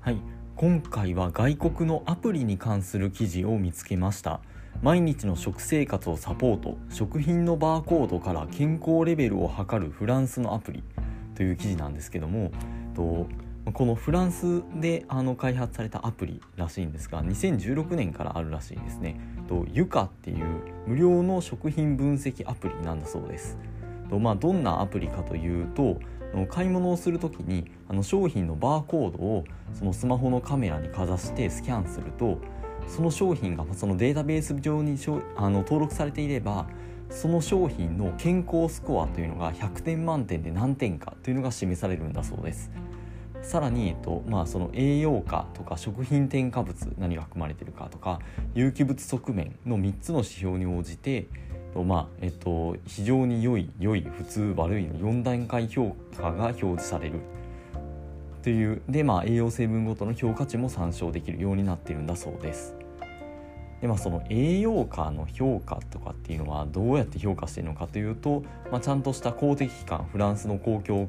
はい。今回は外国のアプリに関する記事を見つけました。毎日の食生活をサポート食品のバーコードから健康レベルを測るフランスのアプリ。という記事なんですけどもとこのフランスであの開発されたアプリらしいんですが2016年からあるらしいですね。とユカっていう無料の食品分析アプリなんだそうです。とまあどんなアプリかというと買い物をする時にあの商品のバーコードをそのスマホのカメラにかざしてスキャンするとその商品がそのデータベース上にあの登録されていればその商品の健康スコアというのが100点満点で何点かというのが示されるんだそうです。さらに、えっとまあ、その栄養価とか食品添加物何が含まれているかとか有機物側面の3つの指標に応じてとまあえっと、非常に良い良い普通悪いの4段階評価が表示されるというで、まあ、栄養成分ごとの評価値も参照できるようになっているんだそうです。でまあ、その栄養価の評価とかっていうのはどうやって評価しているのかというと、まあ、ちゃんとした公的機関フランスの公共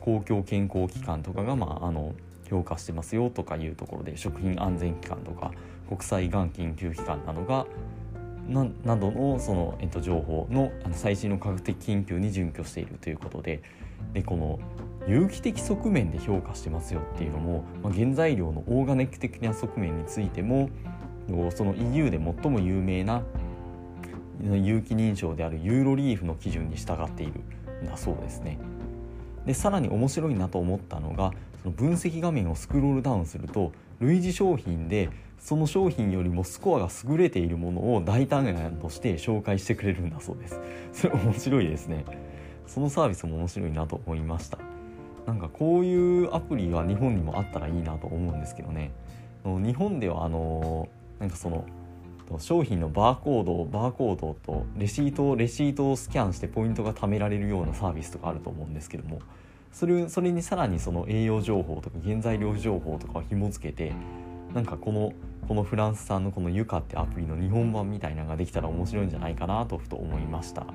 公共健康機関とかが、まあ、あの評価してますよとかいうところで食品安全機関とか国際がん研究機関などがななどのその、えっと、情報のあの最新の科学的研究に準拠しているということででこの有機的側面で評価してますよっていうのも、まあ、原材料のオーガニック的な側面についてもその EU で最も有名な有機認証であるユーロリーフの基準に従っているんだそうですね。でさらに面白いなと思ったのがその分析画面をスクロールダウンすると類似商品でその商品よりもスコアが優れているものを大胆案として紹介してくれるんだそうです。それ面白いですね。そのサービスも面白いなと思いました。なんかこういうアプリは日本にもあったらいいなと思うんですけどね。日本ではあのなんかその商品のバーコードバーコードとレシートレシートをスキャンしてポイントが貯められるようなサービスとかあると思うんですけども。それそれにさらにその栄養情報とか原材料情報とかを紐付けてなんかこのこのフランス産のこのユカってアプリの日本版みたいなのができたら面白いんじゃないかなとふと思いました。